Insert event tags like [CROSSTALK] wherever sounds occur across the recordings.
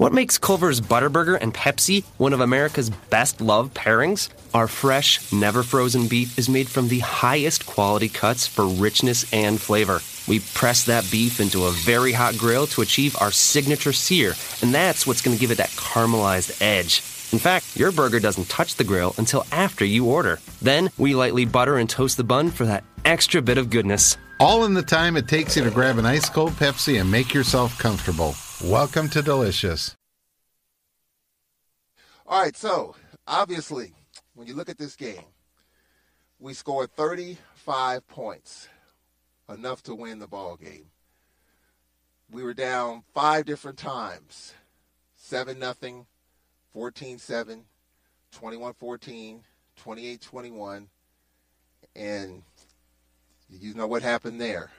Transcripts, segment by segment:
What makes Culver's Butterburger and Pepsi one of America's best loved pairings? Our fresh, never frozen beef is made from the highest quality cuts for richness and flavor. We press that beef into a very hot grill to achieve our signature sear, and that's what's going to give it that caramelized edge. In fact, your burger doesn't touch the grill until after you order. Then we lightly butter and toast the bun for that extra bit of goodness. All in the time it takes you to grab an ice cold Pepsi and make yourself comfortable. Welcome to Delicious. All right, so obviously, when you look at this game, we scored 35 points, enough to win the ball game. We were down five different times 7 nothing, 14 7, 21 14, 28 21, and you know what happened there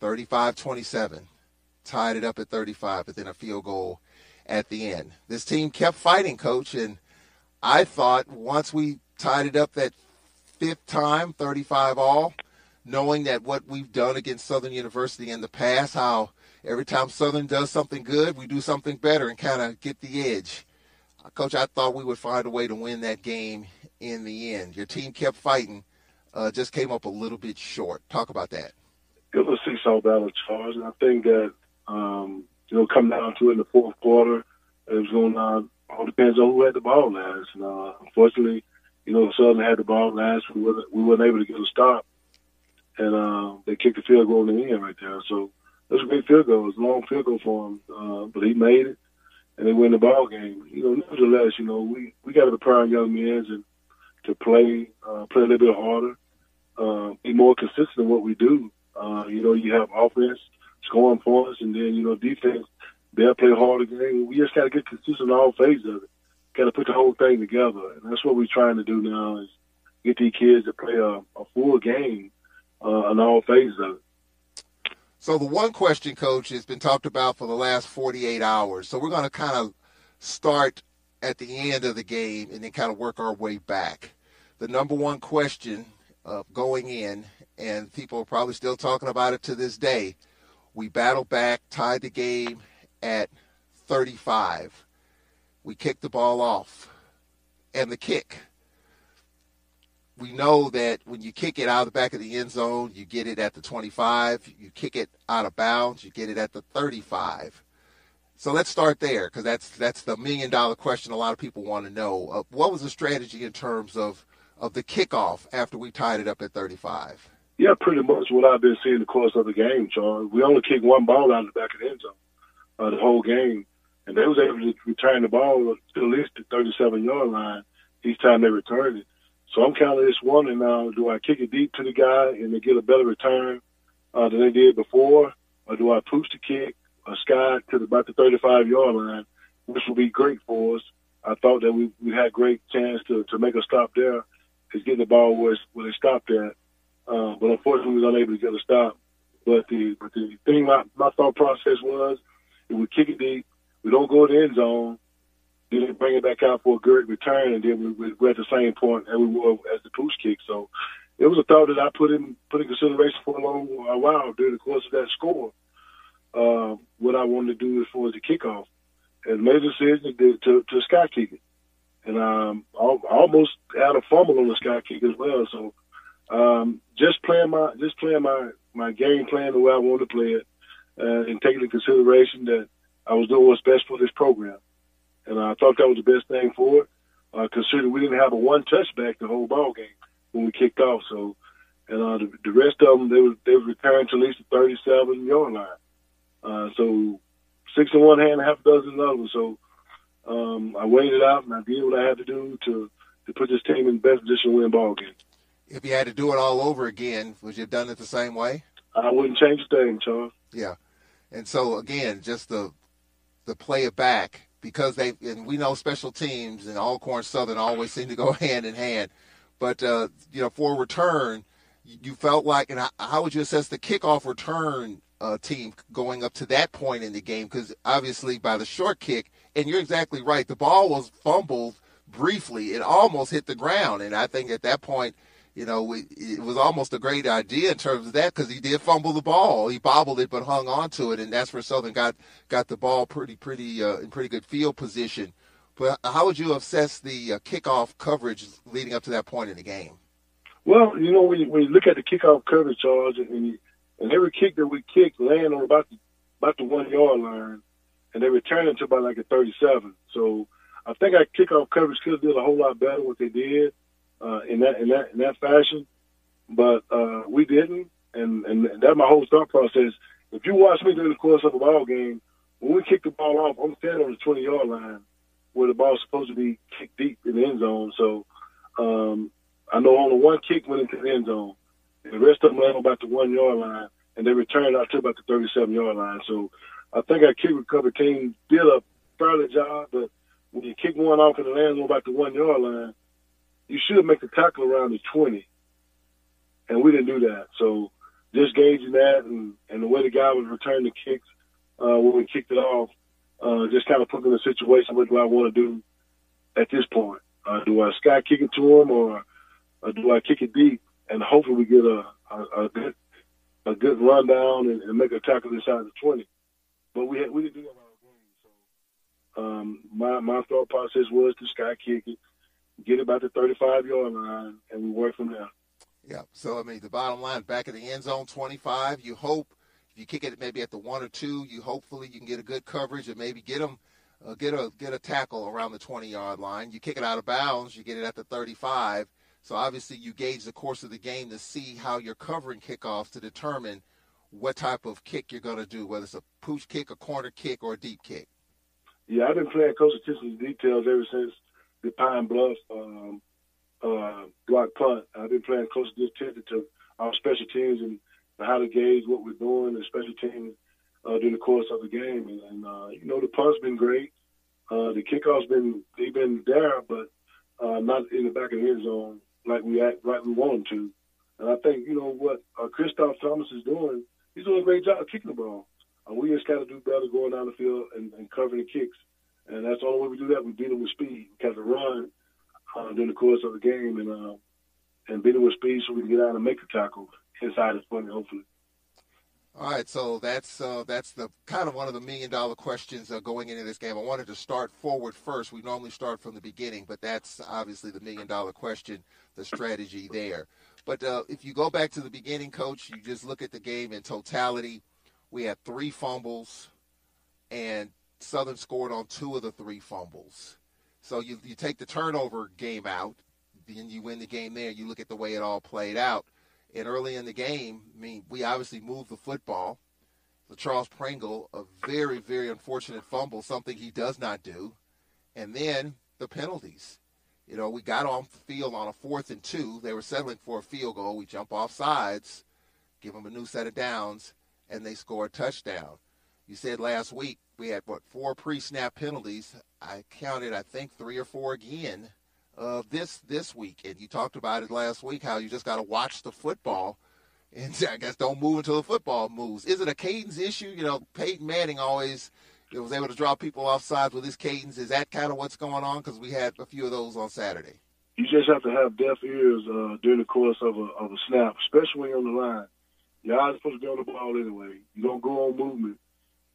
35 27 tied it up at 35, but then a field goal at the end. This team kept fighting, coach, and I thought once we tied it up that fifth time, 35 all, knowing that what we've done against Southern University in the past, how every time Southern does something good, we do something better and kind of get the edge. Uh, coach, I thought we would find a way to win that game in the end. Your team kept fighting, uh, just came up a little bit short. Talk about that. It was a seesaw battle, Charles, and I think that um, you know, come down to it in the fourth quarter. It was going to all depends on who had the ball last. And uh, unfortunately, you know, Southern had the ball last. We wasn't we weren't able to get a stop, and uh, they kicked the field goal in the end right there. So it was a great field goal. It was a long field goal for him, uh, but he made it, and they win the ball game. You know, nevertheless, you know, we we got to prepare young men and to play uh, play a little bit harder, uh, be more consistent in what we do. Uh, you know, you have offense scoring points, and then you know defense. They'll play hard again. We just got to get consistent in all phases of it. Got to put the whole thing together, and that's what we're trying to do now is get these kids to play a, a full game uh, in all phases of it. So the one question, coach, has been talked about for the last 48 hours. So we're going to kind of start at the end of the game and then kind of work our way back. The number one question uh, going in, and people are probably still talking about it to this day, we battled back, tied the game at 35. We kicked the ball off. And the kick. We know that when you kick it out of the back of the end zone, you get it at the 25. You kick it out of bounds, you get it at the 35. So let's start there because that's that's the million dollar question a lot of people want to know. Uh, what was the strategy in terms of of the kickoff after we tied it up at 35? Yeah, pretty much what I've been seeing the course of the game, Charles. We only kicked one ball out of the back of the end zone uh, the whole game, and they was able to return the ball to at least the 37 yard line each time they returned it. So I'm kind of just wondering now: do I kick it deep to the guy and they get a better return uh, than they did before, or do I push the kick a sky to the, about the 35 yard line, which would be great for us. I thought that we we had great chance to to make a stop there, is getting the ball where, where they stopped at. Uh, but unfortunately, we was unable to get a stop. But the but the thing, my, my thought process was, if we kick it deep, we don't go to the end zone, then they bring it back out for a good return, and then we, we're at the same point as we were as the push kick. So it was a thought that I put in put in consideration for a long a while during the course of that score. Uh, what I wanted to do as far as the kickoff, and made a decision to, to, to sky kick it, and um, I almost had a fumble on the sky kick as well. So um, just playing my just playing my my game plan the way I wanted to play it, uh, and taking into consideration that I was doing what's best for this program, and I thought that was the best thing for it. Uh, considering we didn't have a one touchback the whole ball game when we kicked off, so and uh, the, the rest of them they were they were returned to at least the 37 yard line. Uh, so six in one hand, half a dozen in the. So um, I it out and I did what I had to do to to put this team in the best position to win ball game if you had to do it all over again, would you have done it the same way? I wouldn't change a thing, Charles. Yeah, and so again, just the the play it back because they and we know special teams and Alcorn Southern always seem to go [LAUGHS] hand in hand. But uh, you know, for a return, you felt like, and how would you assess the kickoff return uh, team going up to that point in the game? Because obviously, by the short kick, and you're exactly right, the ball was fumbled briefly. It almost hit the ground, and I think at that point you know, it, it was almost a great idea in terms of that because he did fumble the ball. He bobbled it, but hung on to it, and that's where Southern got got the ball pretty pretty uh, in pretty good field position. But how would you assess the uh, kickoff coverage leading up to that point in the game? Well, you know, when you, when you look at the kickoff coverage, Charles, and, you, and every kick that we kick land on about the, about the one yard line, and they return it to about like a 37. So I think our kickoff coverage could have did a whole lot better what they did uh, in that in that in that fashion, but uh, we didn't, and and that's my whole thought process. If you watch me during the course of a ball game, when we kick the ball off, I'm standing on the 20 yard line where the ball's supposed to be kicked deep in the end zone. So um, I know only one kick went into the end zone, and the rest of them landed about the one yard line, and they returned out to about the 37 yard line. So I think our kick recovery team did a fairly job, but when you kick one off and it lands on about the one yard line, you should make the tackle around the 20. And we didn't do that. So just gauging that and, and the way the guy was returning the kicks uh, when we kicked it off, uh, just kind of put in a situation, what do I want to do at this point? Uh, do I sky kick it to him or, or do I kick it deep? And hopefully we get a, a, a good a good rundown and, and make a tackle inside the 20. But we had, we didn't do that. So um, my, my thought process was to sky kick it get about the 35 yard line, and we work from there. Yeah. So I mean, the bottom line, back in the end zone, 25. You hope if you kick it maybe at the one or two, you hopefully you can get a good coverage and maybe get them. Uh, get a get a tackle around the 20 yard line. You kick it out of bounds, you get it at the 35. So obviously you gauge the course of the game to see how you're covering kickoffs to determine what type of kick you're going to do, whether it's a pooch kick, a corner kick, or a deep kick. Yeah, I've been playing close attention to details ever since the Pine Bluff um, uh, block punt. I've been playing close attention to our special teams and how to gauge what we're doing, and special teams uh, during the course of the game. And, and uh, you know, the punt's been great. Uh, the kickoff's been they've been there, but uh, not in the back of the end zone like we act, like we want them to. And I think you know what uh, Christoph Thomas is doing. He's doing a great job kicking the ball. Uh, we just got to do better going down the field and, and covering the kicks. And that's the only way we do that. We beat them with speed. We have run uh, during the course of the game and uh, and beat them with speed so we can get out and make a tackle inside the 20, hopefully. All right, so that's uh, that's the kind of one of the million dollar questions uh, going into this game. I wanted to start forward first. We normally start from the beginning, but that's obviously the million dollar question, the strategy there. But uh, if you go back to the beginning, coach, you just look at the game in totality. We had three fumbles and Southern scored on two of the three fumbles. So you, you take the turnover game out, then you win the game there. You look at the way it all played out. And early in the game, I mean, we obviously moved the football. The Charles Pringle, a very, very unfortunate fumble, something he does not do. And then the penalties. You know, we got on the field on a fourth and two. They were settling for a field goal. We jump off sides, give them a new set of downs, and they score a touchdown. You said last week we had what four pre-snap penalties. I counted, I think, three or four again uh, this this week. And you talked about it last week how you just got to watch the football, [LAUGHS] and I guess don't move until the football moves. Is it a cadence issue? You know, Peyton Manning always was able to draw people off sides with his cadence. Is that kind of what's going on? Because we had a few of those on Saturday. You just have to have deaf ears uh, during the course of a, of a snap, especially when you're on the line. Your eyes are supposed to be on the ball anyway. You don't go on movement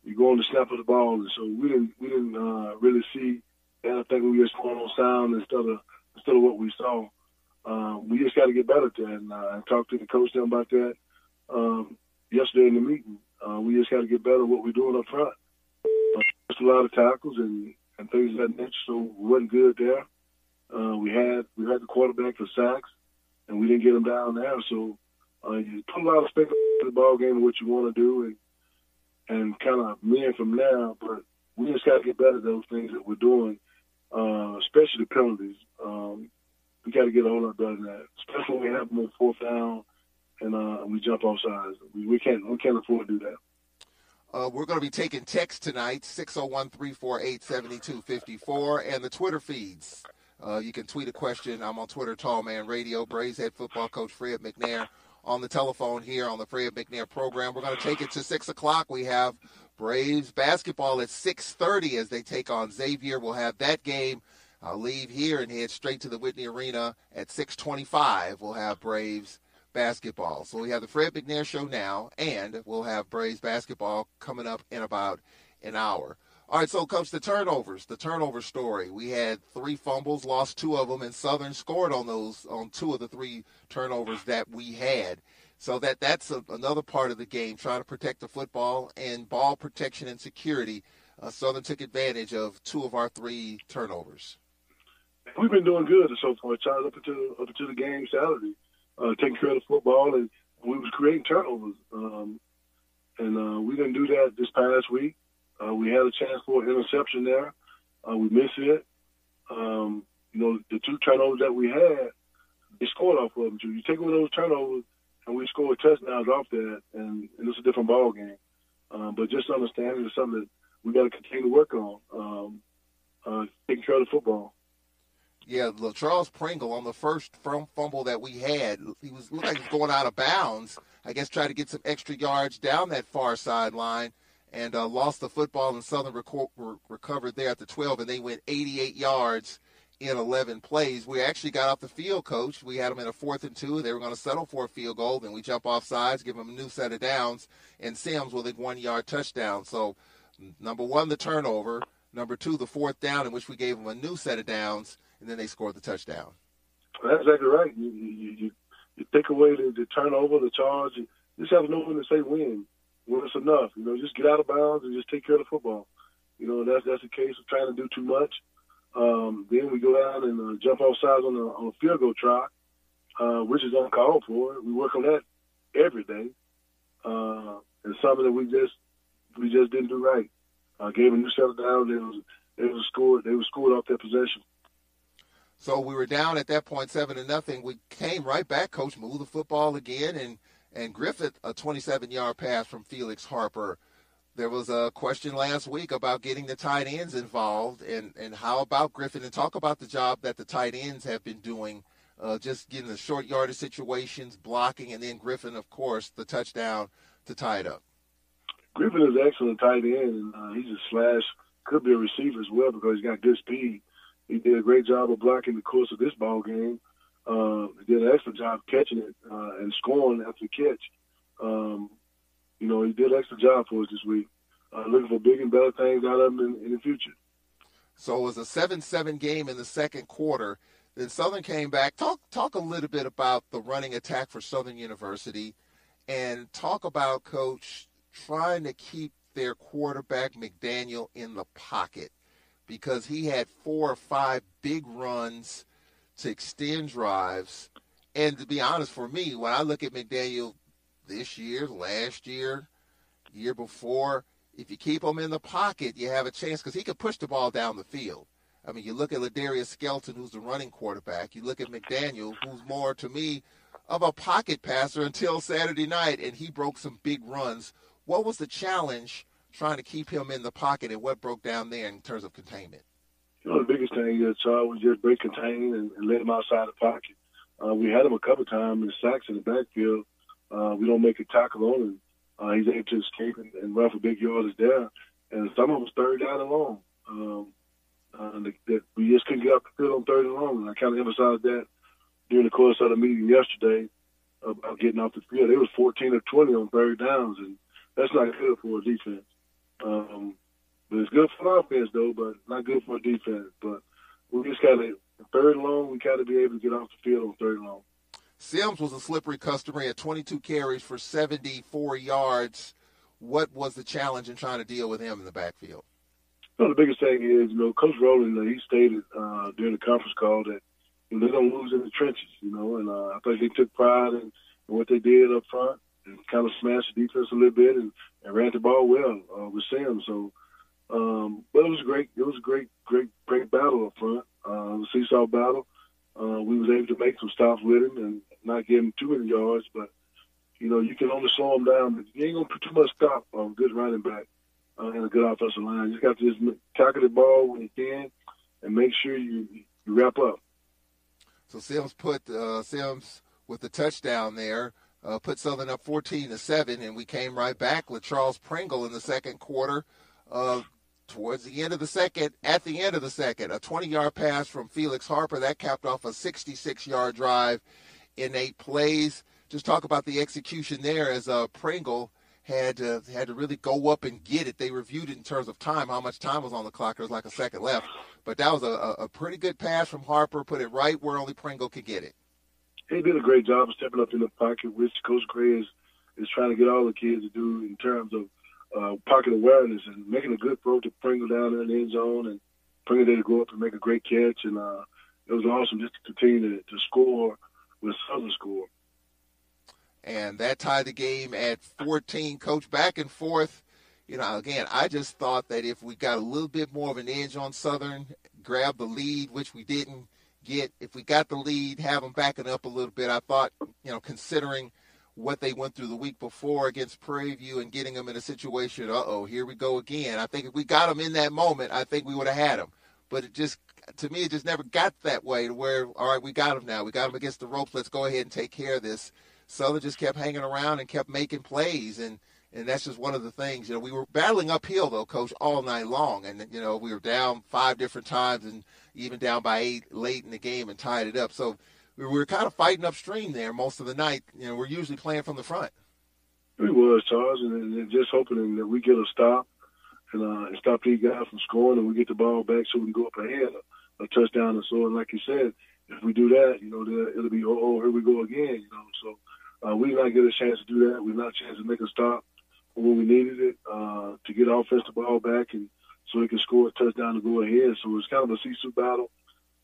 you go on the snap of the ball, and so we didn't we didn't uh, really see anything. We just going on sound instead of instead of what we saw. Um, we just got to get better at that, and uh, I talked to the coach then about that um, yesterday in the meeting. Uh, we just got to get better at what we're doing up front. Uh, just a lot of tackles and and things of that nature, so we wasn't good there. Uh, we had we had the quarterback for sacks, and we didn't get him down there. So uh, you put a lot of spec in the ball game what you want to do, and and kind of men from now. But we just got to get better at those things that we're doing, uh, especially the penalties. Um, we got to get a whole lot better than that, especially when we have them on fourth down and uh, we jump off sides. We, we can't we can't afford to do that. Uh, we're going to be taking text tonight, 601 348 7254, and the Twitter feeds. Uh, you can tweet a question. I'm on Twitter, Tall Man Radio. Braves head football coach Fred McNair on the telephone here on the Fred McNair program. We're going to take it to six o'clock. We have Braves basketball at six thirty as they take on Xavier. We'll have that game I'll leave here and head straight to the Whitney Arena at 6:25. We'll have Braves basketball. So we have the Fred McNair show now, and we'll have Braves basketball coming up in about an hour. All right, so comes the turnovers, the turnover story. We had three fumbles, lost two of them, and Southern scored on those on two of the three turnovers that we had. So that that's a, another part of the game, trying to protect the football and ball protection and security. Uh, Southern took advantage of two of our three turnovers. We've been doing good so far, Charles, up until up until the game Saturday uh, taking care of the football, and we was creating turnovers. Um, and uh, we didn't do that this past week. Uh, we had a chance for an interception there. Uh, we missed it. Um, you know, the two turnovers that we had, they scored off of them. You take away those turnovers, and we scored touchdowns off that, and, and it's a different ball game. Um, but just understanding is something that we got to continue to work on, um, uh, taking care of the football. Yeah, Charles Pringle on the first fumble that we had, he was looked like he was going out of bounds. I guess trying to get some extra yards down that far sideline, and uh, lost the football. And Southern reco- recovered there at the 12, and they went 88 yards in 11 plays. We actually got off the field, coach. We had them in a fourth and two. They were going to settle for a field goal. Then we jump off sides, give them a new set of downs, and Sims with a one yard touchdown. So, number one, the turnover. Number two, the fourth down, in which we gave them a new set of downs and then they scored the touchdown. That's exactly right. You you, you, you take away the, the turnover, the charge, and just have no one to say win. When it's enough, you know, just get out of bounds and just take care of the football. You know, that's that's the case of trying to do too much. Um, then we go out and uh, jump off sides on a, on a field goal try, uh, which is uncalled for. We work on that every day, uh, and something that we just we just didn't do right. Uh, gave a new set of downs. They was they was scored. They was scored off that possession. So we were down at that point, seven to nothing. We came right back. Coach moved the football again, and and Griffith a 27-yard pass from Felix Harper. There was a question last week about getting the tight ends involved, and and how about Griffin And talk about the job that the tight ends have been doing, uh, just getting the short yardage situations, blocking, and then Griffin, of course, the touchdown to tie it up. Griffin is excellent tight end, and uh, he's a slash, could be a receiver as well because he's got good speed he did a great job of blocking the course of this ball game. Uh, did an excellent job catching it uh, and scoring after catch. Um, you know, he did an excellent job for us this week. Uh, looking for big and better things out of him in, in the future. So it was a 7-7 game in the second quarter. Then Southern came back. Talk talk a little bit about the running attack for Southern University, and talk about Coach trying to keep their quarterback McDaniel in the pocket because he had four or five big runs to extend drives. And to be honest, for me, when I look at McDaniel this year, last year, year before, if you keep him in the pocket, you have a chance because he can push the ball down the field. I mean, you look at Ladarius Skelton, who's the running quarterback. You look at McDaniel, who's more to me of a pocket passer until Saturday night, and he broke some big runs. What was the challenge trying to keep him in the pocket and what broke down there in terms of containment? You know, the biggest thing that Charles was just break contain and, and let him outside the pocket. Uh, we had him a couple times in sacks in the backfield. Uh, we don't make a tackle on him. Uh, he's able to escape and, and run for big yards is there. And some of them third down and long. Um, uh, that, that we just couldn't get off the field on third and long. And I kind of emphasized that during the course of the meeting yesterday about getting off the field. It was 14 or 20 on third downs, and that's not good for a defense. Um, but it's good for offense though, but not good for defense. But we just got to third and long. We got to be able to get off the field on third and long. Sims was a slippery customer. He had 22 carries for 74 yards. What was the challenge in trying to deal with him in the backfield? Well, the biggest thing is, you know, Coach Rollins, he stated uh, during the conference call that you know, they don't lose in the trenches, you know, and uh, I think they took pride in, in what they did up front and kind of smashed the defense a little bit and, and ran the ball well uh, with Sam. So, um, but it was great. It was a great, great, great battle up front. Uh, the seesaw battle. Uh, we was able to make some stops with him and not give him too many yards, but you know you can only slow him down. But you ain't gonna put too much stop on a good running back uh, and a good offensive line. You just got to just tackle the ball when you can and make sure you you wrap up. So Sims put uh, Sims with the touchdown there uh, put Southern up 14 to seven, and we came right back with Charles Pringle in the second quarter. Uh, towards the end of the second, at the end of the second, a 20 yard pass from Felix Harper that capped off a 66 yard drive in eight plays. Just talk about the execution there as uh, Pringle had to, had to really go up and get it. They reviewed it in terms of time, how much time was on the clock. There was like a second left. But that was a, a pretty good pass from Harper, put it right where only Pringle could get it. He did a great job of stepping up in the pocket, which Coach Gray is, is trying to get all the kids to do in terms of uh, pocket awareness and making a good throw to Pringle down in the end zone and Pringle there to go up and make a great catch. And uh, it was awesome just to continue to, to score with Southern score and that tied the game at 14. Coach, back and forth. You know, again, I just thought that if we got a little bit more of an edge on Southern, grab the lead, which we didn't get. If we got the lead, have them backing up a little bit. I thought, you know, considering what they went through the week before against Prairie View and getting them in a situation, uh oh, here we go again. I think if we got them in that moment, I think we would have had them. But it just, to me, it just never got that way to where, all right, we got them now. We got them against the ropes. Let's go ahead and take care of this. Southern just kept hanging around and kept making plays, and and that's just one of the things. You know, we were battling uphill though, coach, all night long, and you know we were down five different times, and even down by eight late in the game and tied it up. So we were kind of fighting upstream there most of the night. You know, we're usually playing from the front. We was Charles, and, and just hoping that we get a stop and, uh, and stop these guys from scoring, and we get the ball back so we can go up ahead, a, a touchdown or so. And like you said, if we do that, you know, it'll be oh, oh here we go again. You know, so uh, we not get a chance to do that. We not a chance to make a stop when we needed it uh, to get our offensive ball back and so we could score a touchdown to go ahead. So it's kind of a seesaw battle,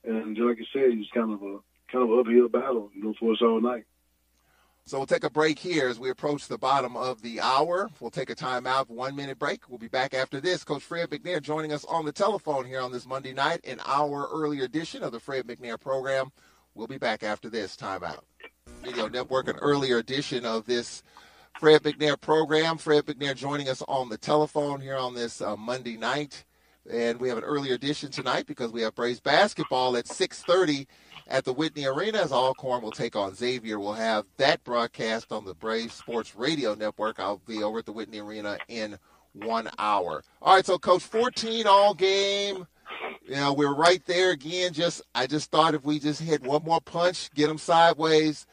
and like I said, it's kind of a kind of uphill battle, you know, for us all night. So we'll take a break here as we approach the bottom of the hour. We'll take a timeout, one minute break. We'll be back after this. Coach Fred McNair joining us on the telephone here on this Monday night, an hour earlier edition of the Fred McNair program. We'll be back after this timeout. Video Network, an earlier edition of this Fred McNair program. Fred McNair joining us on the telephone here on this uh, Monday night. And we have an earlier edition tonight because we have Braves basketball at 6.30 at the Whitney Arena as Alcorn will take on Xavier. We'll have that broadcast on the Braves Sports Radio Network. I'll be over at the Whitney Arena in one hour. All right, so Coach, 14 all game. You know, we're right there again. Just I just thought if we just hit one more punch, get them sideways,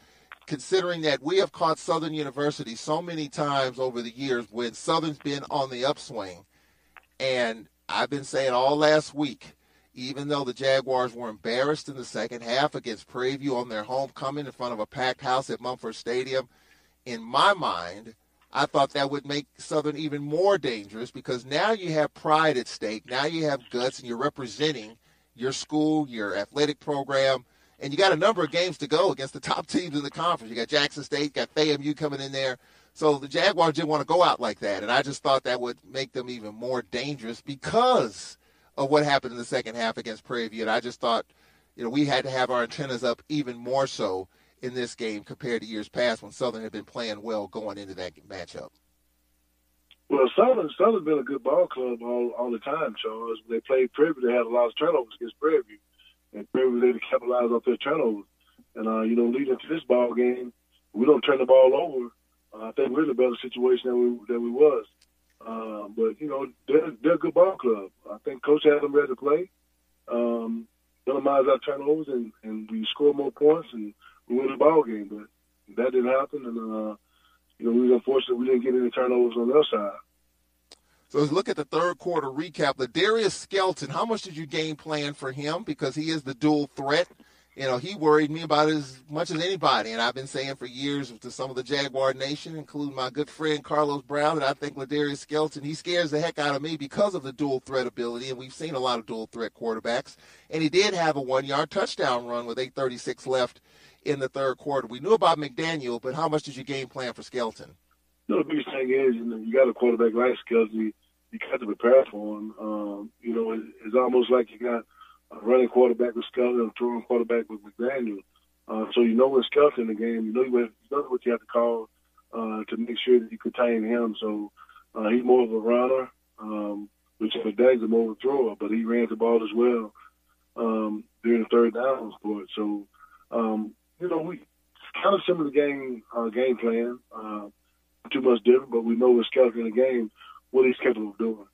considering that we have caught Southern University so many times over the years when Southern's been on the upswing. And I've been saying all last week, even though the Jaguars were embarrassed in the second half against Prairie View on their homecoming in front of a packed house at Mumford Stadium, in my mind, I thought that would make Southern even more dangerous because now you have pride at stake. Now you have guts and you're representing your school, your athletic program, and you got a number of games to go against the top teams in the conference. You got Jackson State, got FAMU coming in there. So the Jaguars didn't want to go out like that, and I just thought that would make them even more dangerous because of what happened in the second half against Prairie View. And I just thought, you know, we had to have our antennas up even more so in this game compared to years past when Southern had been playing well going into that matchup. Well, Southern Southern's been a good ball club all all the time, Charles. They played Prairie View, they had a lot of turnovers against Prairie View and Prairie was able to capitalize off their turnovers. And uh, you know, leading to this ball game, we don't turn the ball over. Uh, I think we're in a better situation than we than we was. Uh, but you know, they're they're a good ball club. I think Coach had them ready to play, um, minimize our turnovers, and and we score more points and we win the ball game. But that didn't happen, and uh, you know, we was unfortunate we didn't get any turnovers on their side. So let's look at the third quarter recap. Ladarius Skelton, how much did you game plan for him? Because he is the dual threat. You know, he worried me about as much as anybody. And I've been saying for years to some of the Jaguar Nation, including my good friend Carlos Brown, that I think Ladarius Skelton, he scares the heck out of me because of the dual threat ability. And we've seen a lot of dual threat quarterbacks. And he did have a one yard touchdown run with 8.36 left in the third quarter. We knew about McDaniel, but how much did you game plan for Skelton? You know, the biggest thing is, you know, you got a quarterback like Skelton you got to prepare for him. Um, you know, it, it's almost like you got running quarterback with Skelton and throwing quarterback with McDaniel. Uh, so you know when Skelton in the game, you know, you know what you have to call uh, to make sure that you contain him. So uh, he's more of a runner, um, which McDaniel's more of a thrower, but he ran the ball as well um, during the third down sport. So, um, you know, we kind of similar game uh, game plan. Uh, too much different, but we know with Skelton in the game what he's capable of doing.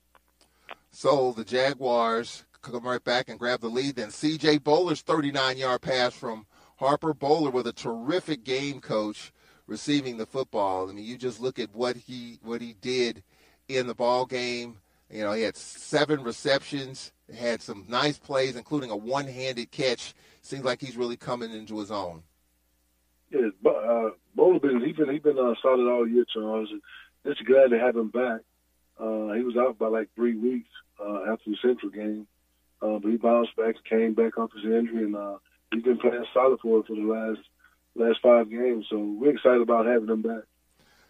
So the Jaguars come right back and grab the lead. Then C.J. Bowler's 39 yard pass from Harper Bowler with a terrific game coach receiving the football. I mean, you just look at what he what he did in the ball game. You know, he had seven receptions, had some nice plays, including a one-handed catch. Seems like he's really coming into his own. Yeah, uh, Bowler been he been he been uh, solid all year, Charles. Just glad to have him back. Uh, he was out by like three weeks uh, after the Central game, uh, but he bounced back, came back off his injury, and uh, he's been playing solid for us for the last last five games. So we're excited about having him back.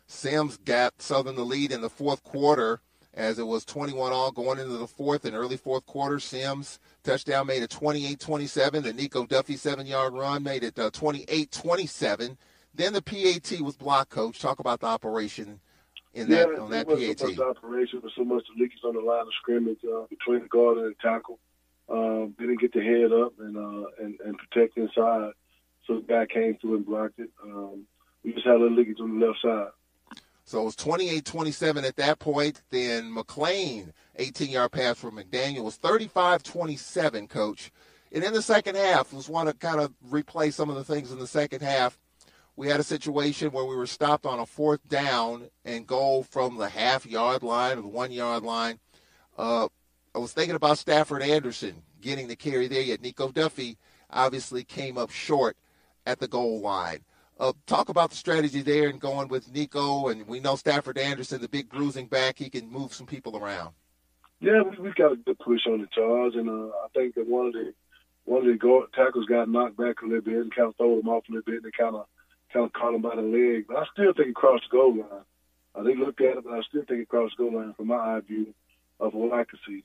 Sims got Southern the lead in the fourth quarter as it was 21 all going into the fourth and early fourth quarter. Sims touchdown made it 28-27. The Nico Duffy seven-yard run made it 28-27. Uh, then the PAT was blocked. Coach, talk about the operation in yeah, that on that was PAT. So much operation with so much the leakage on the line of scrimmage uh, between the guard and the tackle. Um, didn't get the head up and uh, and and protect inside, so the guy came through and blocked it. Um, we just had a little leakage on the left side. So it was 28-27 at that point. Then McLean, 18-yard pass from McDaniel was 35-27, coach. And in the second half, just want to kind of replay some of the things in the second half. We had a situation where we were stopped on a fourth down and goal from the half yard line or the one yard line. Uh, I was thinking about Stafford Anderson getting the carry there, yet Nico Duffy obviously came up short at the goal line. Uh, talk about the strategy there and going with Nico, and we know Stafford Anderson, the big bruising back, he can move some people around. Yeah, we, have got a good push on the charge, and uh, I think that one of the one of the guard, tackles got knocked back a little bit and kind of throw him off a little bit, and kind of kind of caught him by the leg. But I still think he crossed the goal line. I think looked at it, but I still think he crossed the goal line from my eye view of what I could see.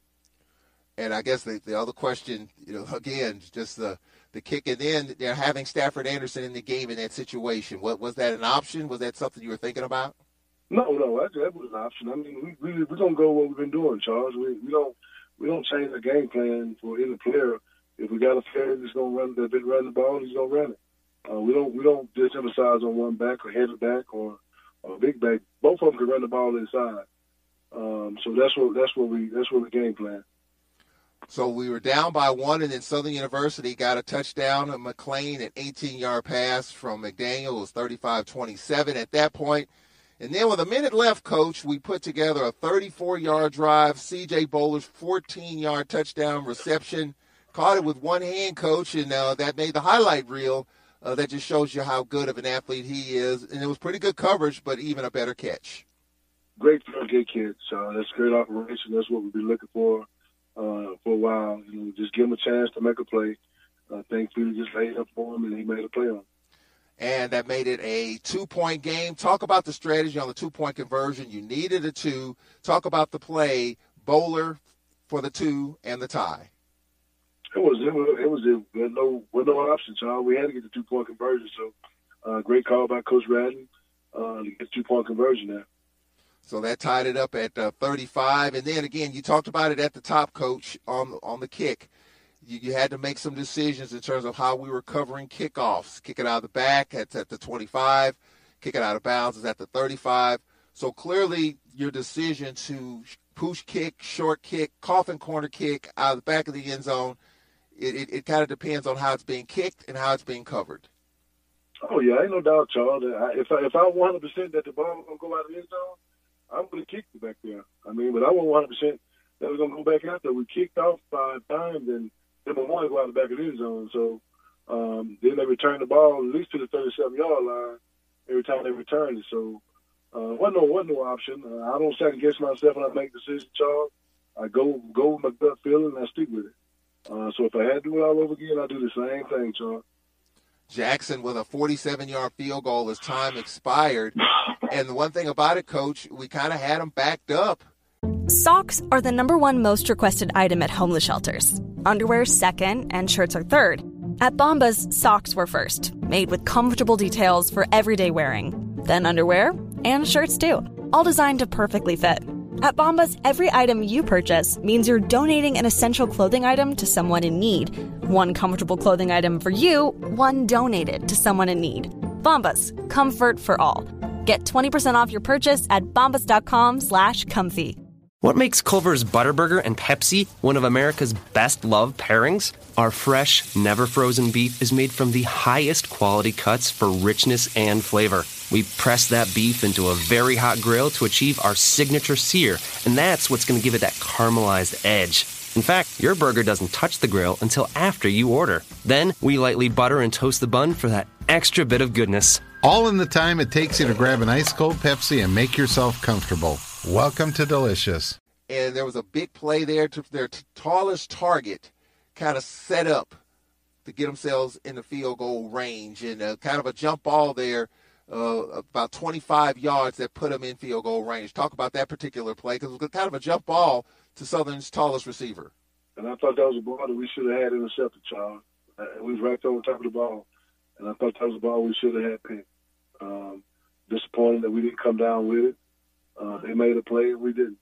And I guess the, the other question, you know, again, just the the kick, and then they're having Stafford Anderson in the game in that situation. What was that an option? Was that something you were thinking about? No, no, that, that was an option. I mean, we we we're gonna go what we've been doing, Charles. We we don't we don't change the game plan for any player. If we got a player that's gonna run, that's been running the ball, he's gonna run it. Uh, we don't we don't just emphasize on one back or heavy back or or big back. Both of them can run the ball inside. Um, so that's what that's what we that's what the game plan. So we were down by one, and then Southern University got a touchdown of McLean, an 18-yard pass from McDaniel. Was 35-27 at that point. And then with a minute left, coach, we put together a 34-yard drive. C.J. Bowler's 14-yard touchdown reception. Caught it with one hand, coach, and uh, that made the highlight reel. Uh, that just shows you how good of an athlete he is. And it was pretty good coverage, but even a better catch. Great good catch. Uh, that's great operation. That's what we've been looking for uh, for a while. You know, just give him a chance to make a play. Uh, thankfully, just laid up for him, and he made a play on. And that made it a two-point game. Talk about the strategy on the two-point conversion. You needed a two. Talk about the play. Bowler for the two and the tie. It was it was it was a, no with no option, John. We had to get the two-point conversion. So, uh, great call by Coach Radden uh, to get two-point conversion there. So that tied it up at uh, 35. And then again, you talked about it at the top, coach, on on the kick. You, you, had to make some decisions in terms of how we were covering kickoffs. Kick it out of the back, at the 25. Kick it out of bounds is at the 35. So clearly, your decision to push kick, short kick, coffin corner kick out of the back of the end zone, it, it, it kind of depends on how it's being kicked and how it's being covered. Oh yeah, ain't no doubt, Charles. If I, if I 100 percent that the ball gonna go out of the end zone, I would have kick it back there. I mean, but I wasn't 100 percent that was gonna go back out there. We kicked off five times, and then we wanted to go out the back of the end zone. So um, then they returned the ball at least to the 37 yard line every time they returned it. So uh, wasn't no wasn't no option. Uh, I don't second guess myself when I make decisions, Charles. I go go with my gut feeling and I stick with it. Uh, so if I had to do it all over again, I'd do the same thing, Charles. Jackson with a 47 yard field goal as time expired. And the one thing about it, coach, we kind of had them backed up. Socks are the number one most requested item at homeless shelters. Underwear second, and shirts are third. At Bombas, socks were first, made with comfortable details for everyday wearing. Then underwear, and shirts too, all designed to perfectly fit. At Bombas, every item you purchase means you're donating an essential clothing item to someone in need. One comfortable clothing item for you, one donated to someone in need. Bombas, comfort for all. Get 20% off your purchase at bombas.com slash comfy. What makes Culver's Butterburger and Pepsi one of America's best loved pairings? Our fresh, never frozen beef is made from the highest quality cuts for richness and flavor. We press that beef into a very hot grill to achieve our signature sear, and that's what's going to give it that caramelized edge. In fact, your burger doesn't touch the grill until after you order. Then we lightly butter and toast the bun for that extra bit of goodness. All in the time it takes you to grab an ice cold Pepsi and make yourself comfortable. Welcome to Delicious. And there was a big play there to their t- tallest target, kind of set up to get themselves in the field goal range, and uh, kind of a jump ball there, uh, about 25 yards that put them in field goal range. Talk about that particular play because it was kind of a jump ball to Southern's tallest receiver. And I thought that was a ball that we should have had intercepted, Charles. Uh, we there on top of the ball, and I thought that was a ball we should have had picked. Um, disappointed that we didn't come down with it. Uh, they made a play and we didn't.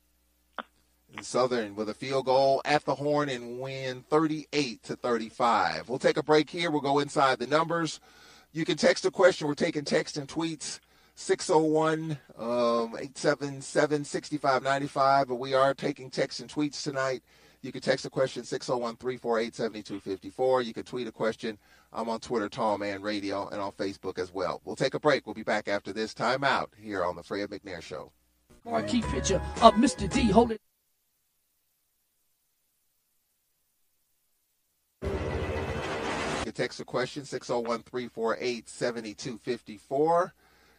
Southern with a field goal at the horn and win 38 to 35. We'll take a break here. We'll go inside the numbers. You can text a question. We're taking text and tweets 601 um, 877 6595. But we are taking text and tweets tonight. You can text a question 601 348 7254. You can tweet a question. I'm on Twitter, Tall Man Radio, and on Facebook as well. We'll take a break. We'll be back after this timeout here on the Fred McNair Show. Marquee picture of Mr. D holding. You text a question 601 348 7254.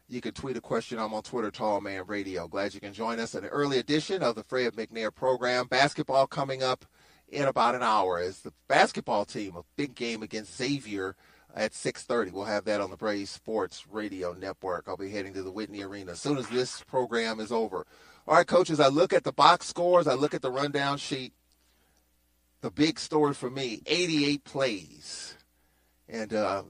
You can tweet a question. I'm on Twitter, Tall Man Radio. Glad you can join us in an early edition of the Fred McNair program. Basketball coming up in about an hour as the basketball team, a big game against Xavier at 6.30. We'll have that on the Braves Sports Radio Network. I'll be heading to the Whitney Arena as soon as this program is over. All right, coaches, I look at the box scores. I look at the rundown sheet. The big story for me, 88 plays. And uh,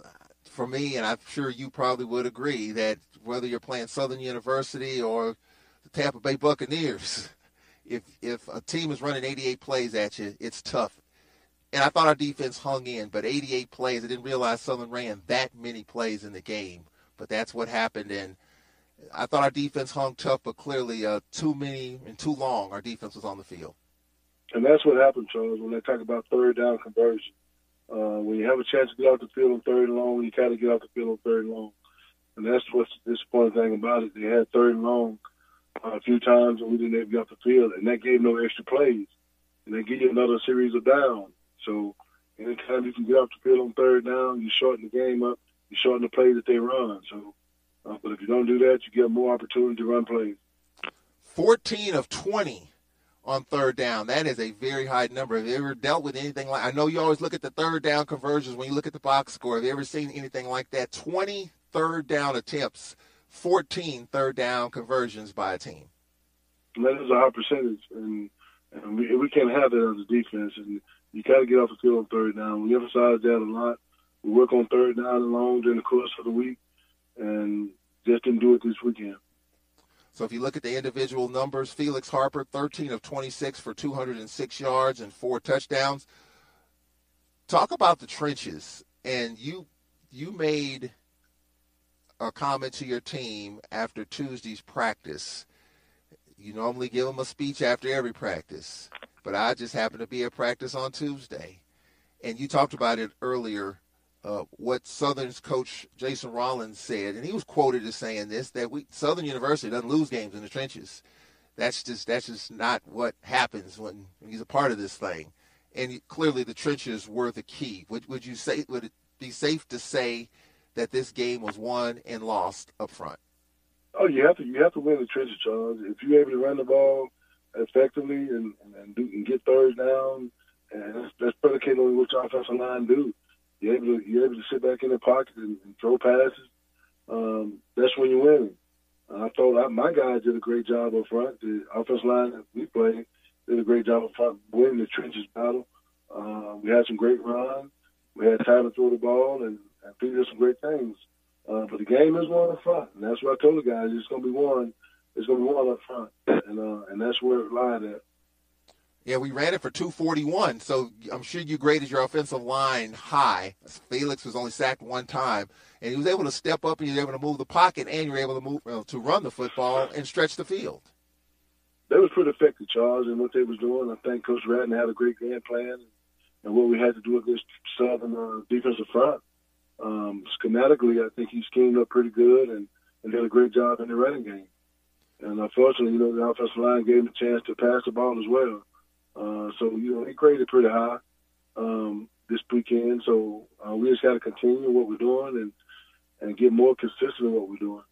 for me, and I'm sure you probably would agree, that whether you're playing Southern University or the Tampa Bay Buccaneers, [LAUGHS] if if a team is running 88 plays at you, it's tough. And I thought our defense hung in, but 88 plays, I didn't realize Southern ran that many plays in the game. But that's what happened, and I thought our defense hung tough, but clearly uh, too many and too long. Our defense was on the field. And that's what happened, Charles, when they talk about third down conversion. Uh, when you have a chance to get off the field on third and long, you got to get off the field on third and long. And that's what's the disappointing thing about it. They had third and long uh, a few times, and we didn't even get off the field, and that gave no extra plays. And they give you another series of downs. So anytime you can get off the field on third down, you shorten the game up, you shorten the play that they run. So, uh, but if you don't do that, you get more opportunity to run plays. 14 of 20 on third down. That is a very high number. Have you ever dealt with anything like I know you always look at the third down conversions when you look at the box score. Have you ever seen anything like that? 20 third down attempts, 14 third down conversions by a team. That is a high percentage, and, and we, we can't have that as a defense. And you got to get off the field on third down. We emphasize that a lot. We work on third down and long during the course of the week, and just didn't do it this weekend. So if you look at the individual numbers, Felix Harper, 13 of 26 for 206 yards and four touchdowns. Talk about the trenches, and you you made a comment to your team after Tuesday's practice. You normally give them a speech after every practice, but I just happened to be at practice on Tuesday, and you talked about it earlier. Uh, what Southern's coach Jason Rollins said, and he was quoted as saying this: that we Southern University doesn't lose games in the trenches. That's just that's just not what happens when, he's a part of this thing. And clearly, the trenches were the key. Would would you say would it be safe to say that this game was won and lost up front? Oh, you have to you have to win the trenches, Charles. If you're able to run the ball effectively and and, and, do, and get thirds down, and that's, that's predicated on what your offensive line do. You're able to you're able to sit back in the pocket and, and throw passes. Um, that's when you're winning. I thought I, my guys did a great job up front. The offensive line that we played did a great job up front, winning the trenches battle. Uh, we had some great runs. We had time to throw the ball, and I think some great things. Uh, but the game is won up front, and that's what I told the guys. It's going to be won. It's going to be won up front, and uh, and that's where it lied at. Yeah, we ran it for 241, so I'm sure you graded your offensive line high. Felix was only sacked one time, and he was able to step up and he was able to move the pocket, and you were able to move uh, to run the football and stretch the field. they was pretty effective, Charles, in what they was doing. I think Coach Ratton had a great game plan and what we had to do against Southern uh, defensive front. Um, schematically, I think he schemed up pretty good and, and did a great job in the running game. And unfortunately, you know, the offensive line gave him a chance to pass the ball as well. Uh, so, you know, he graded pretty high um, this weekend. So uh, we just got to continue what we're doing and, and get more consistent in what we're doing.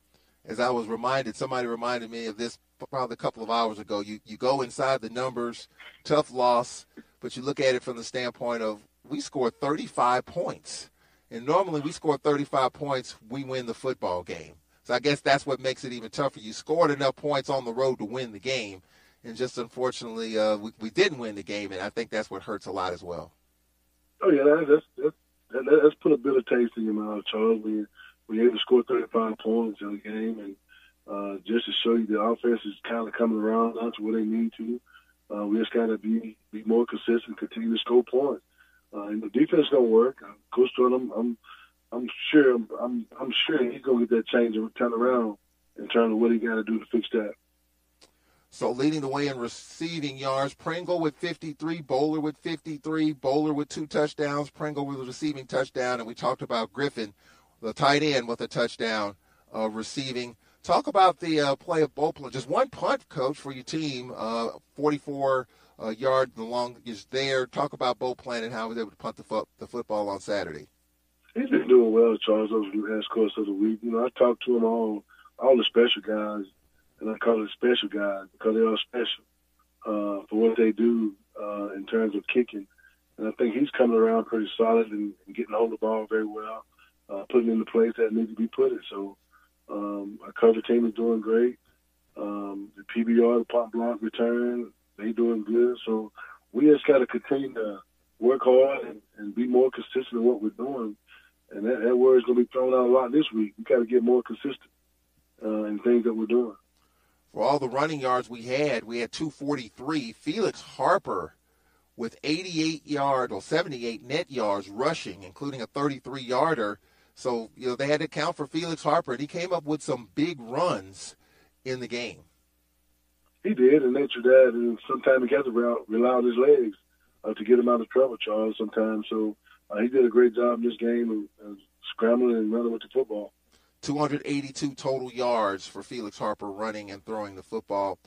As I was reminded, somebody reminded me of this probably a couple of hours ago. You you go inside the numbers, tough loss, but you look at it from the standpoint of we scored 35 points. And normally we score 35 points, we win the football game. So I guess that's what makes it even tougher. You scored enough points on the road to win the game, and just unfortunately, uh, we, we didn't win the game, and I think that's what hurts a lot as well. Oh yeah, that's that's that's, put a bit of taste in your mouth, Charles. When you're able to score 35 points in a game, and uh, just to show you the offense is kind of coming around to where they need to. Uh, we just got to be be more consistent, continue to score points. Uh, and the defense gonna work. Uh, Coach Jordan, I'm, I'm I'm sure I'm I'm sure he's gonna get that change and turn around in terms of what he got to do to fix that. So leading the way in receiving yards, Pringle with 53, Bowler with 53, Bowler with two touchdowns, Pringle with a receiving touchdown, and we talked about Griffin, the tight end, with a touchdown uh, receiving. Talk about the uh, play of Beauplan. Just one punt, coach, for your team. Uh, 44 uh, yard the long is there. Talk about Beauplan and how he was able to punt the, fo- the football on Saturday. He's been doing well, Charles, over the last course of the week. You know, I talked to him all, all the special guys, and I call it special guys because they're all special uh, for what they do uh, in terms of kicking. And I think he's coming around pretty solid and, and getting hold of the ball very well, uh, putting in the place that need to be put in. So um, our cover team is doing great. Um, the PBR, the pop block return, they doing good. So we just got to continue to work hard and, and be more consistent in what we're doing. And that, that word is going to be thrown out a lot this week. We got to get more consistent uh, in things that we're doing. For all the running yards we had, we had 243. Felix Harper with 88 yards or 78 net yards rushing, including a 33 yarder. So, you know, they had to count for Felix Harper, and he came up with some big runs in the game. He did, and your dad. And sometimes he has to rely on his legs uh, to get him out of trouble, Charles, sometimes. So uh, he did a great job in this game of, of scrambling and running with the football. 282 total yards for Felix Harper running and throwing the football.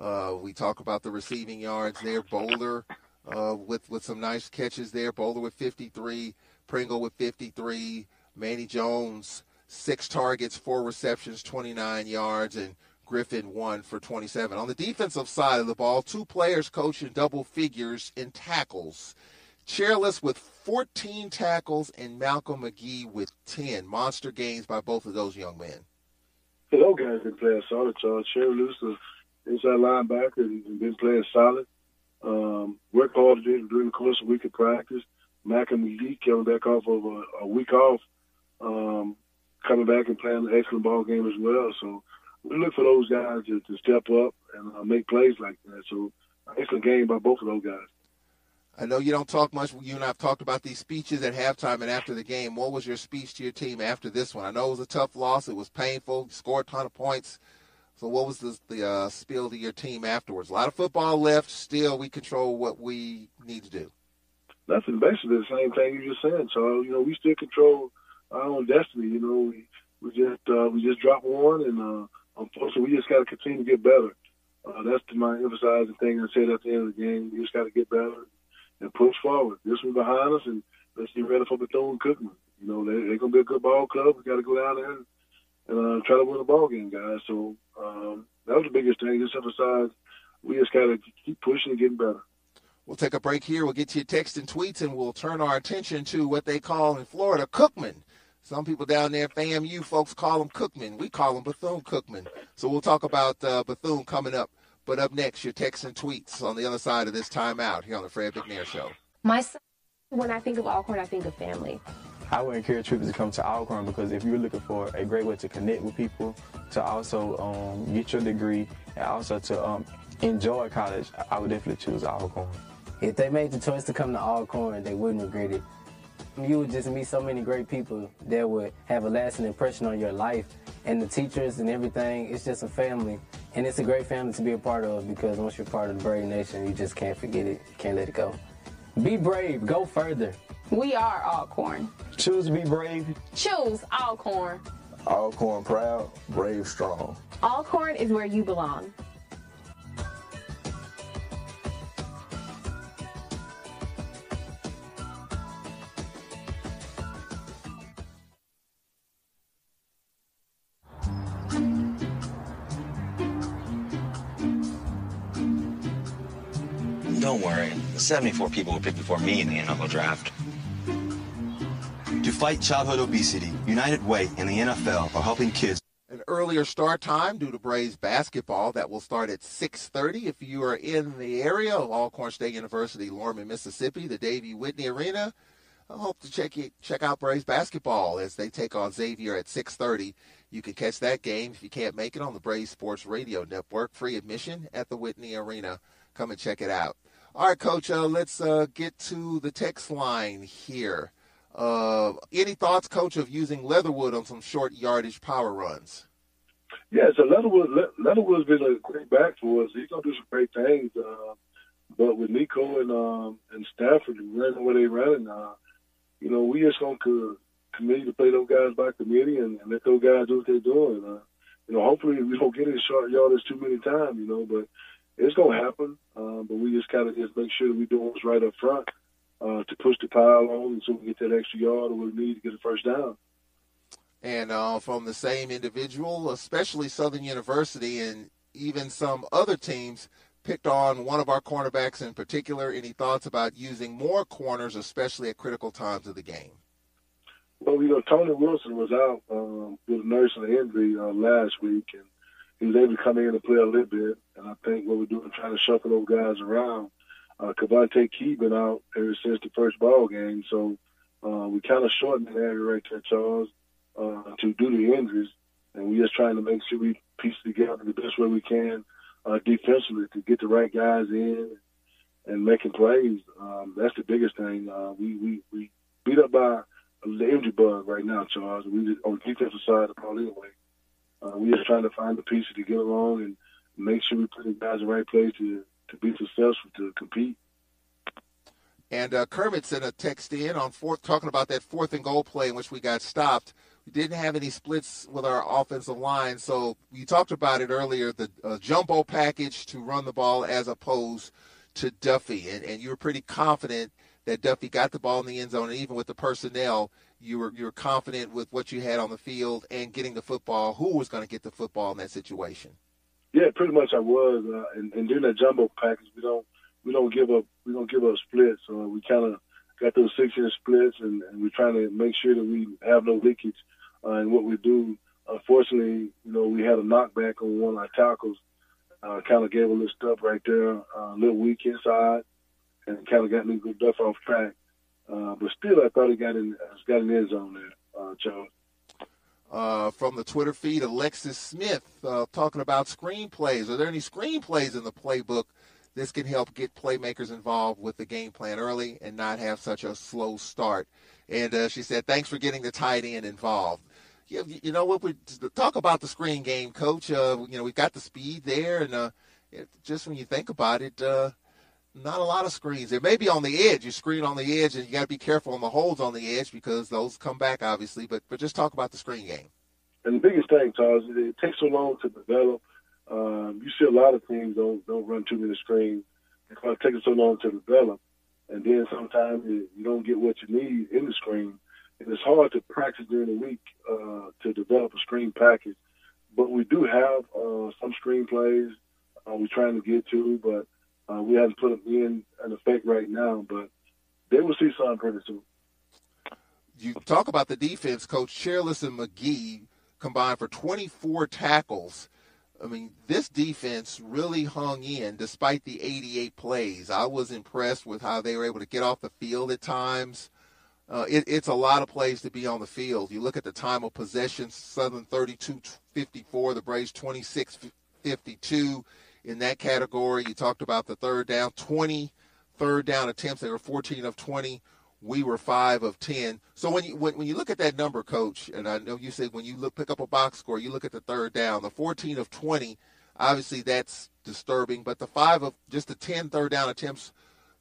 Uh, we talk about the receiving yards there. Bowler uh, with with some nice catches there. Bowler with 53, Pringle with 53, Manny Jones six targets, four receptions, 29 yards, and Griffin one for 27. On the defensive side of the ball, two players coached in double figures in tackles. Chairless with 14 tackles and Malcolm McGee with 10. Monster games by both of those young men. Yeah, those guys been playing solid, Charles. Chairless, the inside linebacker, and been playing solid. Um, hard during the course of a week of practice. Malcolm McGee coming back off of a, a week off, um, coming back and playing an excellent ball game as well. So we look for those guys to, to step up and uh, make plays like that. So excellent game by both of those guys. I know you don't talk much. You and I have talked about these speeches at halftime and after the game. What was your speech to your team after this one? I know it was a tough loss. It was painful. You scored a ton of points. So what was the, the uh, spiel to your team afterwards? A lot of football left. Still, we control what we need to do. Nothing. Basically, the same thing you just said. So you know, we still control our own destiny. You know, we we just uh, we just dropped one, and uh, unfortunately, we just got to continue to get better. Uh, that's my emphasizing thing I said at the end of the game. You just got to get better and push forward. This was behind us, and let's get ready for Bethune Cookman. You know, they, they're going to be a good ball club. We got to go down there and, and uh, try to win a ball game, guys. So um, that was the biggest thing. Just emphasize we just got to keep pushing and getting better. We'll take a break here. We'll get to your text and tweets, and we'll turn our attention to what they call in Florida Cookman. Some people down there, FAMU folks call them Cookman. We call them Bethune Cookman. So we'll talk about uh, Bethune coming up. But up next, your texts and tweets on the other side of this timeout here on the Fred McNair Show. My son, when I think of Alcorn, I think of family. I would encourage people to come to Alcorn because if you're looking for a great way to connect with people, to also um, get your degree, and also to um, enjoy college, I would definitely choose Alcorn. If they made the choice to come to Alcorn, they wouldn't regret it. You would just meet so many great people that would have a lasting impression on your life. And the teachers and everything, it's just a family. And it's a great family to be a part of because once you're part of the Brave Nation, you just can't forget it, can't let it go. Be brave, go further. We are Alcorn. Choose to be brave. Choose Alcorn. Alcorn proud, brave strong. Alcorn is where you belong. 74 people were picked before me in the NFL draft. To fight childhood obesity, United Way and the NFL are helping kids. An earlier start time due to Braves basketball that will start at 6:30. If you are in the area of Alcorn State University, Lorman, Mississippi, the Davey Whitney Arena, I hope to check it, check out Braves basketball as they take on Xavier at 6:30. You can catch that game if you can't make it on the Braves Sports Radio Network. Free admission at the Whitney Arena. Come and check it out. All right, Coach. Uh, let's uh, get to the text line here. Uh, any thoughts, Coach, of using Leatherwood on some short yardage power runs? Yeah, so Leatherwood, Leatherwood's been a great back for us. He's gonna do some great things. Uh, but with Nico and um, and Stafford running where they're running, uh, you know, we just gonna co- committee to play those guys by committee and, and let those guys do what they're doing. Uh, you know, hopefully we don't get in short yardage too many times. You know, but it's gonna happen. Um, but we just kind of just make sure that we do what's right up front uh, to push the pile on, so we get that extra yard or what we need to get a first down. And uh, from the same individual, especially Southern University and even some other teams picked on one of our cornerbacks in particular. Any thoughts about using more corners, especially at critical times of the game? Well, you know, Tony Wilson was out um, with a nursing injury uh, last week, and he was able to come in and play a little bit. And I think what we're doing, trying to shuffle those guys around. Uh, Cavante Key been out ever since the first ball game, so uh, we kind of shortened the area right there, Charles, uh, to do the injuries, and we're just trying to make sure we piece together the best way we can uh, defensively to get the right guys in and making plays. Um, that's the biggest thing. Uh, we we we beat up by the injury bug right now, Charles. We just, on the defensive side of the ball anyway. We just trying to find the pieces to get along and make sure we put the guys in the right place to to be successful to compete. And uh, Kermit sent a text in on fourth, talking about that fourth and goal play in which we got stopped. We didn't have any splits with our offensive line, so you talked about it earlier. The uh, jumbo package to run the ball as opposed to Duffy, and, and you were pretty confident that Duffy got the ball in the end zone, and even with the personnel, you were you were confident with what you had on the field and getting the football. Who was going to get the football in that situation? Yeah, pretty much I was. Uh, and, and during that jumbo package, we don't we don't give up we don't give up splits. Uh, we kind of got those six inch splits, and, and we're trying to make sure that we have no leakage uh, in what we do. Unfortunately, you know, we had a knockback on one of our tackles. Uh, kind of gave a little stuff right there, uh, a little weak inside, and kind of got me stuff off track. Uh, but still, I thought he got in got the end zone there, uh, Charles. Uh, from the Twitter feed, Alexis Smith uh, talking about screenplays. Are there any screenplays in the playbook this can help get playmakers involved with the game plan early and not have such a slow start? And uh, she said, thanks for getting the tight end involved. You, you know what? We talk about the screen game, Coach. Uh, you know we've got the speed there, and uh, it, just when you think about it, uh, not a lot of screens. It may be on the edge. You screen on the edge, and you got to be careful on the holds on the edge because those come back, obviously. But but just talk about the screen game. And the biggest thing, Charles, is it takes so long to develop. Um, you see a lot of teams don't don't run too many screens because it takes so long to develop, and then sometimes you, you don't get what you need in the screen. And it's hard to practice during the week uh, to develop a screen package. But we do have uh, some screen plays uh, we're trying to get to, but uh, we haven't put them in an effect right now, but they will see something pretty soon. You talk about the defense, Coach Cheerless and McGee combined for 24 tackles. I mean, this defense really hung in despite the 88 plays. I was impressed with how they were able to get off the field at times. Uh, it, it's a lot of plays to be on the field. You look at the time of possession, Southern 32 54, the Braves 26 52 in that category. You talked about the third down, 20 third down attempts. They were 14 of 20. We were five of 10. So when you when, when you look at that number, Coach, and I know you said when you look pick up a box score, you look at the third down, the 14 of 20. Obviously, that's disturbing. But the five of just the 10 third down attempts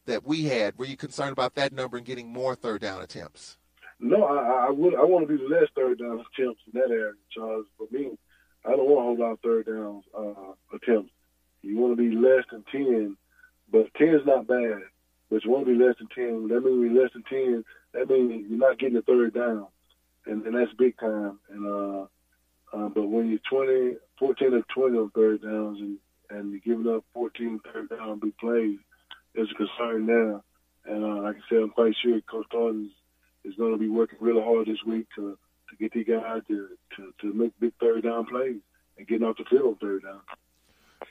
that we had, were you concerned about that number and getting more third down attempts? No, I, I would. I want to do less third down attempts in that area, Charles. For me, I don't want whole lot of third down uh, attempts. You want to be less than ten, but ten is not bad. But you want to be less than ten. That means you're less than ten. That means you're not getting a third down, and, and that's big time. And uh, uh, but when you're 20, 14 or 20 on third downs, and and you're giving up 14 third down big plays, there's a concern now. And uh, like I said, I'm quite sure Coach Thornton's is going to be working really hard this week to to get these guys to, to, to make big third down plays and getting off the field on third down.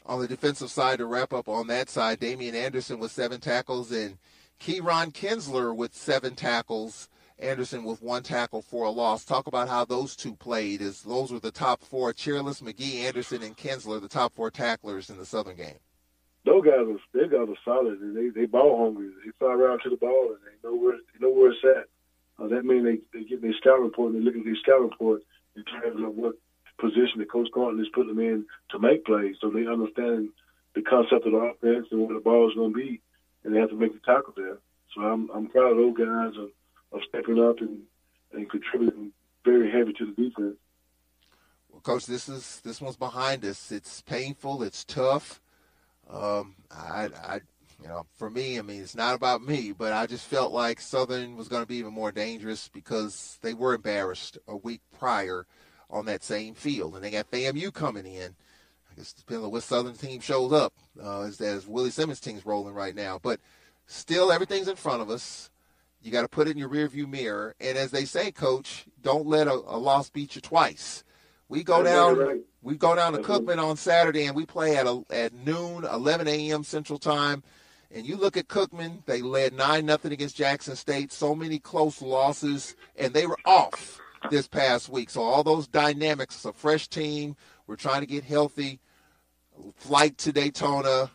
On the defensive side, to wrap up on that side, Damien Anderson with seven tackles and Keyron Kinsler with seven tackles. Anderson with one tackle for a loss. Talk about how those two played. As those were the top four: Cheerless, McGee, Anderson, and Kinsler, the top four tacklers in the Southern game. Those guys are they guys are solid and they they ball hungry. They fly around to the ball and they know where they know where it's at. Uh, that means they, they get their scout report and they look at their scout report in terms of what position that coach Thornton is putting them in to make plays. So they understand the concept of the offense and where the ball is going to be, and they have to make the tackle there. So I'm I'm proud of those guys of, of stepping up and, and contributing very heavy to the defense. Well, coach, this is this one's behind us. It's painful. It's tough. Um, I, I you know, for me, I mean, it's not about me, but I just felt like Southern was going to be even more dangerous because they were embarrassed a week prior on that same field, and they got FAMU coming in. I guess depending on what Southern team shows up, uh, as, as Willie Simmons' team's rolling right now. But still, everything's in front of us. You got to put it in your rearview mirror, and as they say, Coach, don't let a, a loss beat you twice. We go down. We go down to Cookman on Saturday, and we play at a, at noon, 11 a.m. Central Time. And you look at Cookman; they led nine nothing against Jackson State. So many close losses, and they were off this past week. So all those dynamics. It's a fresh team. We're trying to get healthy. Flight to Daytona.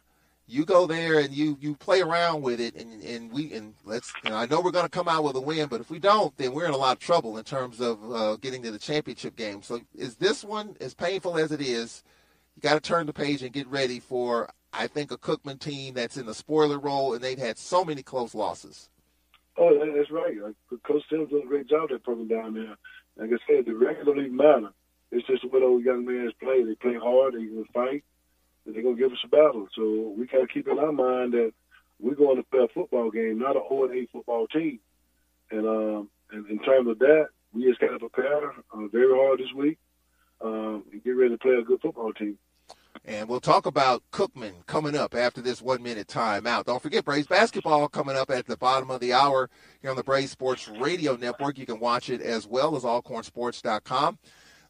You go there and you you play around with it, and and we and let's. I know we're going to come out with a win, but if we don't, then we're in a lot of trouble in terms of uh, getting to the championship game. So is this one as painful as it is? You got to turn the page and get ready for I think a Cookman team that's in the spoiler role, and they've had so many close losses. Oh, that's right. Coach Sims doing a great job that program down there. Like I said, the record don't even matter. It's just what those young men play. They play hard. They can fight. And they're gonna give us a battle. So we gotta keep in our mind that we're going to play a football game, not an 0 8 football team. And um, and in terms of that, we just got to prepare uh, very hard this week um, and get ready to play a good football team. And we'll talk about Cookman coming up after this one minute timeout. Don't forget Braves basketball coming up at the bottom of the hour here on the Braves Sports Radio Network. You can watch it as well as alcornsports.com.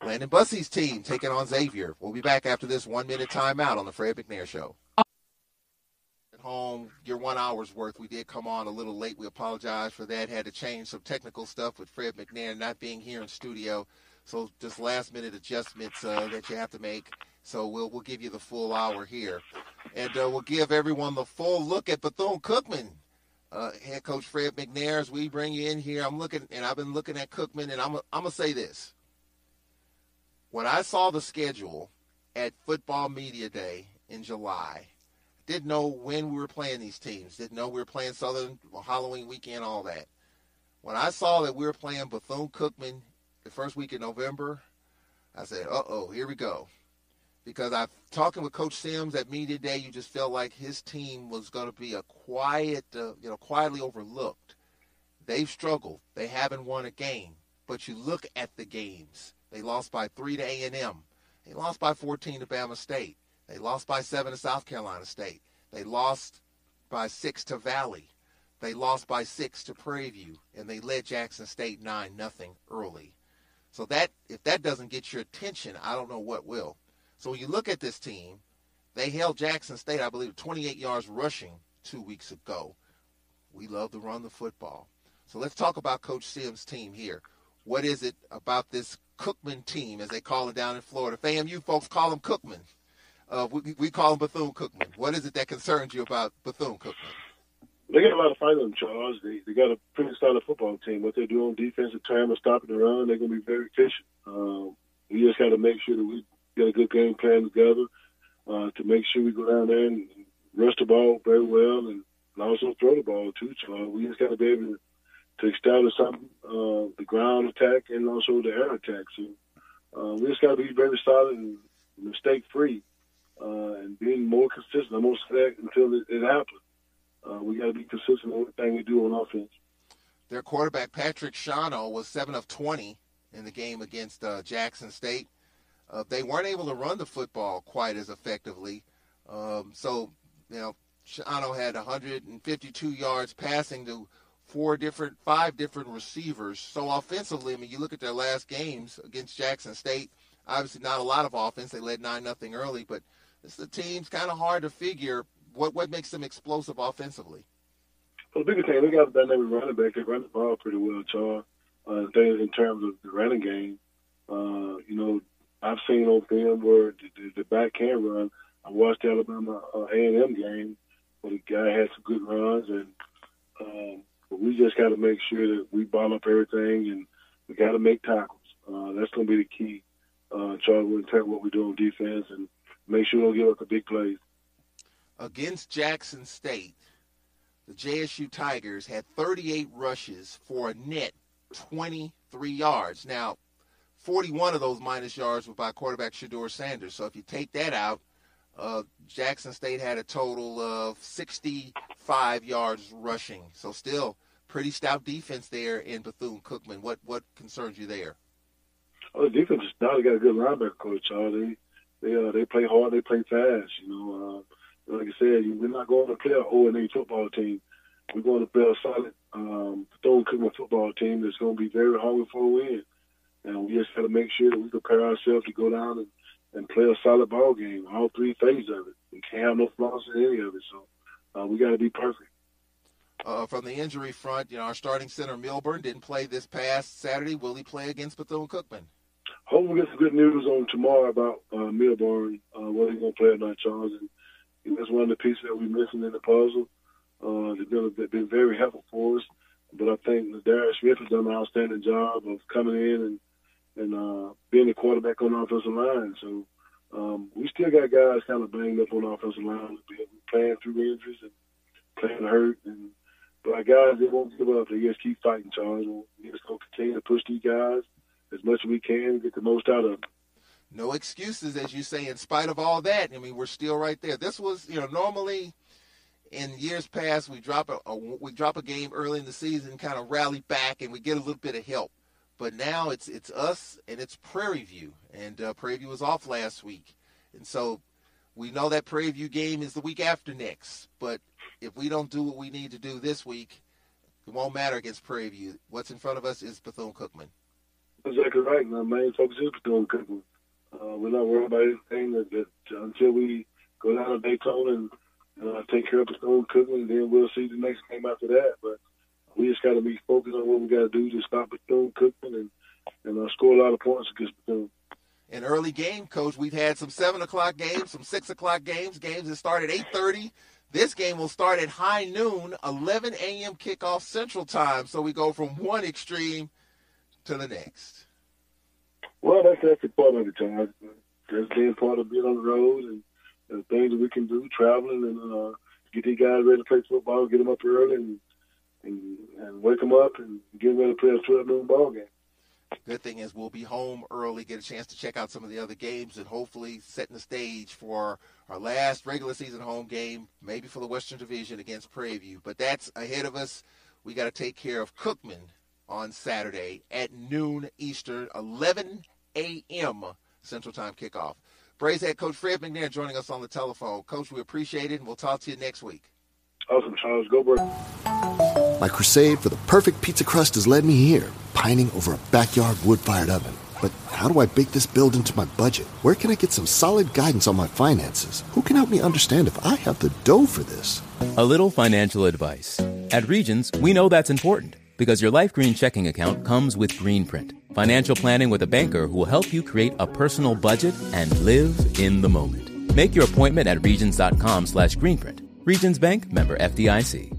Landon Bussie's team taking on Xavier. We'll be back after this one minute timeout on the Fred McNair Show. At home, your one hour's worth. We did come on a little late. We apologize for that. Had to change some technical stuff with Fred McNair not being here in studio. So just last minute adjustments uh, that you have to make. So we'll we'll give you the full hour here, and uh, we'll give everyone the full look at Bethune Cookman. Uh, head coach Fred McNair, as we bring you in here, I'm looking, and I've been looking at Cookman, and I'm I'm gonna say this. When I saw the schedule at Football Media Day in July, didn't know when we were playing these teams. Didn't know we were playing Southern Halloween weekend, all that. When I saw that we were playing Bethune Cookman the first week in November, I said, "Uh oh, here we go." Because I've talking with Coach Sims at media day, you just felt like his team was going to be a quiet, uh, you know, quietly overlooked. They've struggled. They haven't won a game. But you look at the games. They lost by three to A and M. They lost by 14 to Bama State. They lost by seven to South Carolina State. They lost by six to Valley. They lost by six to Prairie View, and they led Jackson State nine nothing early. So that if that doesn't get your attention, I don't know what will. So when you look at this team, they held Jackson State, I believe, 28 yards rushing two weeks ago. We love to run the football. So let's talk about Coach Sims' team here. What is it about this Cookman team, as they call it down in Florida? FAMU folks call them Cookman. Uh, we, we call them Bethune Cookman. What is it that concerns you about Bethune Cookman? They got a lot of fight on Charles. They they got a pretty solid football team. What they do on defensive time of stopping the run, they're going to be very efficient. Um, we just got to make sure that we get a good game plan together. uh, to make sure we go down there and rush the ball very well and, and also throw the ball too. So we just got to be able to, to establish something, uh, the ground attack and also the air attack. So uh, we just got to be very solid and mistake free uh, and being more consistent. I'm that until it, it happens. Uh, we got to be consistent in everything we do on offense. Their quarterback Patrick Shano was seven of 20 in the game against uh, Jackson State. Uh, they weren't able to run the football quite as effectively. Um, so, you know, Shano had 152 yards passing to four different, five different receivers. So offensively, I mean, you look at their last games against Jackson State. Obviously, not a lot of offense. They led nine nothing early, but the team's kind of hard to figure what what makes them explosive offensively. Well, the biggest thing they got a dynamic running back. They run the ball pretty well, Charles. Uh, things in terms of the running game. Uh, you know, I've seen on film where the, the, the back can run. I watched the Alabama uh, A&M game where the guy had some good runs, and um, but we just got to make sure that we ball up everything, and we got to make tackles. Uh, that's going to be the key. Uh, Charlie, tell what we do on defense and make sure we don't give up the big plays. Against Jackson State, the JSU Tigers had 38 rushes for a net 23 yards. Now, 41 of those minus yards were by quarterback Shedeur Sanders. So if you take that out, uh, Jackson State had a total of 65 yards rushing. So still pretty stout defense there in Bethune Cookman. What what concerns you there? Oh, the defense now they got a good linebacker coach. Charlie. They uh, they play hard, they play fast. You know, uh, like I said, we're not going to play an O and A football team. We're going to play a solid um, Bethune Cookman football team that's going to be very hungry for a win. And we just got to make sure that we prepare ourselves to go down and, and play a solid ball game, all three phases of it. We can't have no flaws in any of it. So uh, we got to be perfect. Uh, from the injury front, you know, our starting center Milburn didn't play this past Saturday. Will he play against Bethune Cookman? Hopefully, we get some good news on tomorrow about uh, Milburn, uh, whether he's going to play or not, Charles. And you know, that's one of the pieces that we're missing in the puzzle. Uh, they've been, they've been very helpful for us. But I think Darius Smith has done an outstanding job of coming in and and uh, being the quarterback on the offensive line. So um, we still got guys kind of banged up on the offensive line. We're playing through injuries and playing hurt. And but our guys, they won't give up. They just keep fighting, Charles. We just to continue to push these guys as much as we can get the most out of them. No excuses, as you say. In spite of all that, I mean, we're still right there. This was, you know, normally in years past we drop a, a we drop a game early in the season, kind of rally back, and we get a little bit of help. But now it's it's us and it's Prairie View, and uh, Prairie View was off last week, and so we know that Prairie View game is the week after next. But if we don't do what we need to do this week, it won't matter against Prairie View. What's in front of us is Bethune Cookman. Exactly right. My main focus is Bethune Cookman. Uh, we're not worried about anything that, that until we go down to Daytona and uh, take care of Bethune Cookman, then we'll see the next game after that. But we just got to be focused on what we got to do to stop Bethune Cookman and and uh, score a lot of points against Bethune. An early game, coach. We've had some seven o'clock games, some six o'clock games, games that start at eight thirty. This game will start at high noon, 11 a.m. kickoff Central Time. So we go from one extreme to the next. Well, that's that's a part of it, John. That's being part of being on the road and, and things that we can do, traveling and uh, get these guys ready to play football, get them up early and and, and wake them up and get ready to play a 12 noon ball game. Good thing is we'll be home early, get a chance to check out some of the other games, and hopefully setting the stage for our last regular season home game, maybe for the Western Division against Prairie View. But that's ahead of us. We got to take care of Cookman on Saturday at noon Eastern, 11 a.m. Central Time kickoff. Braves head coach Fred McNair joining us on the telephone. Coach, we appreciate it, and we'll talk to you next week. Awesome, Charles. Go, Braves. My crusade for the perfect pizza crust has led me here, pining over a backyard wood fired oven. But how do I bake this build into my budget? Where can I get some solid guidance on my finances? Who can help me understand if I have the dough for this? A little financial advice. At Regions, we know that's important because your Life Green checking account comes with Greenprint, financial planning with a banker who will help you create a personal budget and live in the moment. Make your appointment at regions.com slash greenprint. Regions Bank member FDIC.